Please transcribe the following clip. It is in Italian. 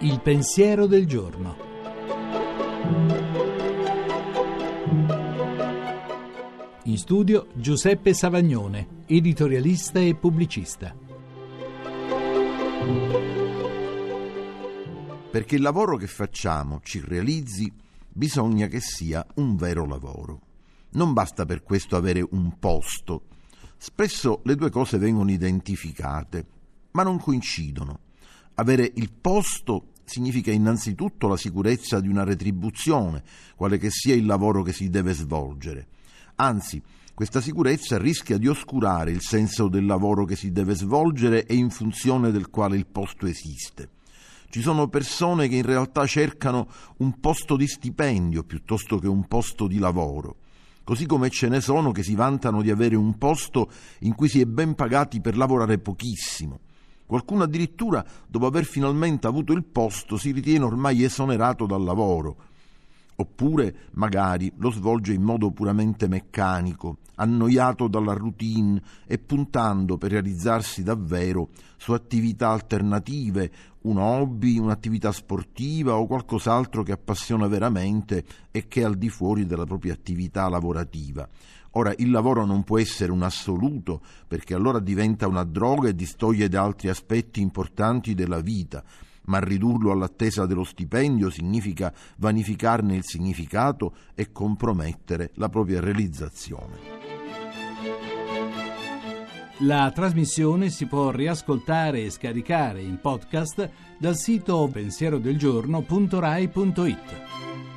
Il pensiero del giorno. In studio Giuseppe Savagnone, editorialista e pubblicista. Perché il lavoro che facciamo ci realizzi, bisogna che sia un vero lavoro. Non basta per questo avere un posto. Spesso le due cose vengono identificate, ma non coincidono. Avere il posto significa innanzitutto la sicurezza di una retribuzione, quale che sia il lavoro che si deve svolgere. Anzi, questa sicurezza rischia di oscurare il senso del lavoro che si deve svolgere e in funzione del quale il posto esiste. Ci sono persone che in realtà cercano un posto di stipendio piuttosto che un posto di lavoro, così come ce ne sono che si vantano di avere un posto in cui si è ben pagati per lavorare pochissimo. Qualcuno addirittura, dopo aver finalmente avuto il posto, si ritiene ormai esonerato dal lavoro. Oppure, magari, lo svolge in modo puramente meccanico, annoiato dalla routine e puntando per realizzarsi davvero su attività alternative, un hobby, un'attività sportiva o qualcos'altro che appassiona veramente e che è al di fuori della propria attività lavorativa. Ora il lavoro non può essere un assoluto, perché allora diventa una droga e distoglie da altri aspetti importanti della vita, ma ridurlo all'attesa dello stipendio significa vanificarne il significato e compromettere la propria realizzazione. La trasmissione si può riascoltare e scaricare in podcast dal sito pensierodelgiorno.rai.it.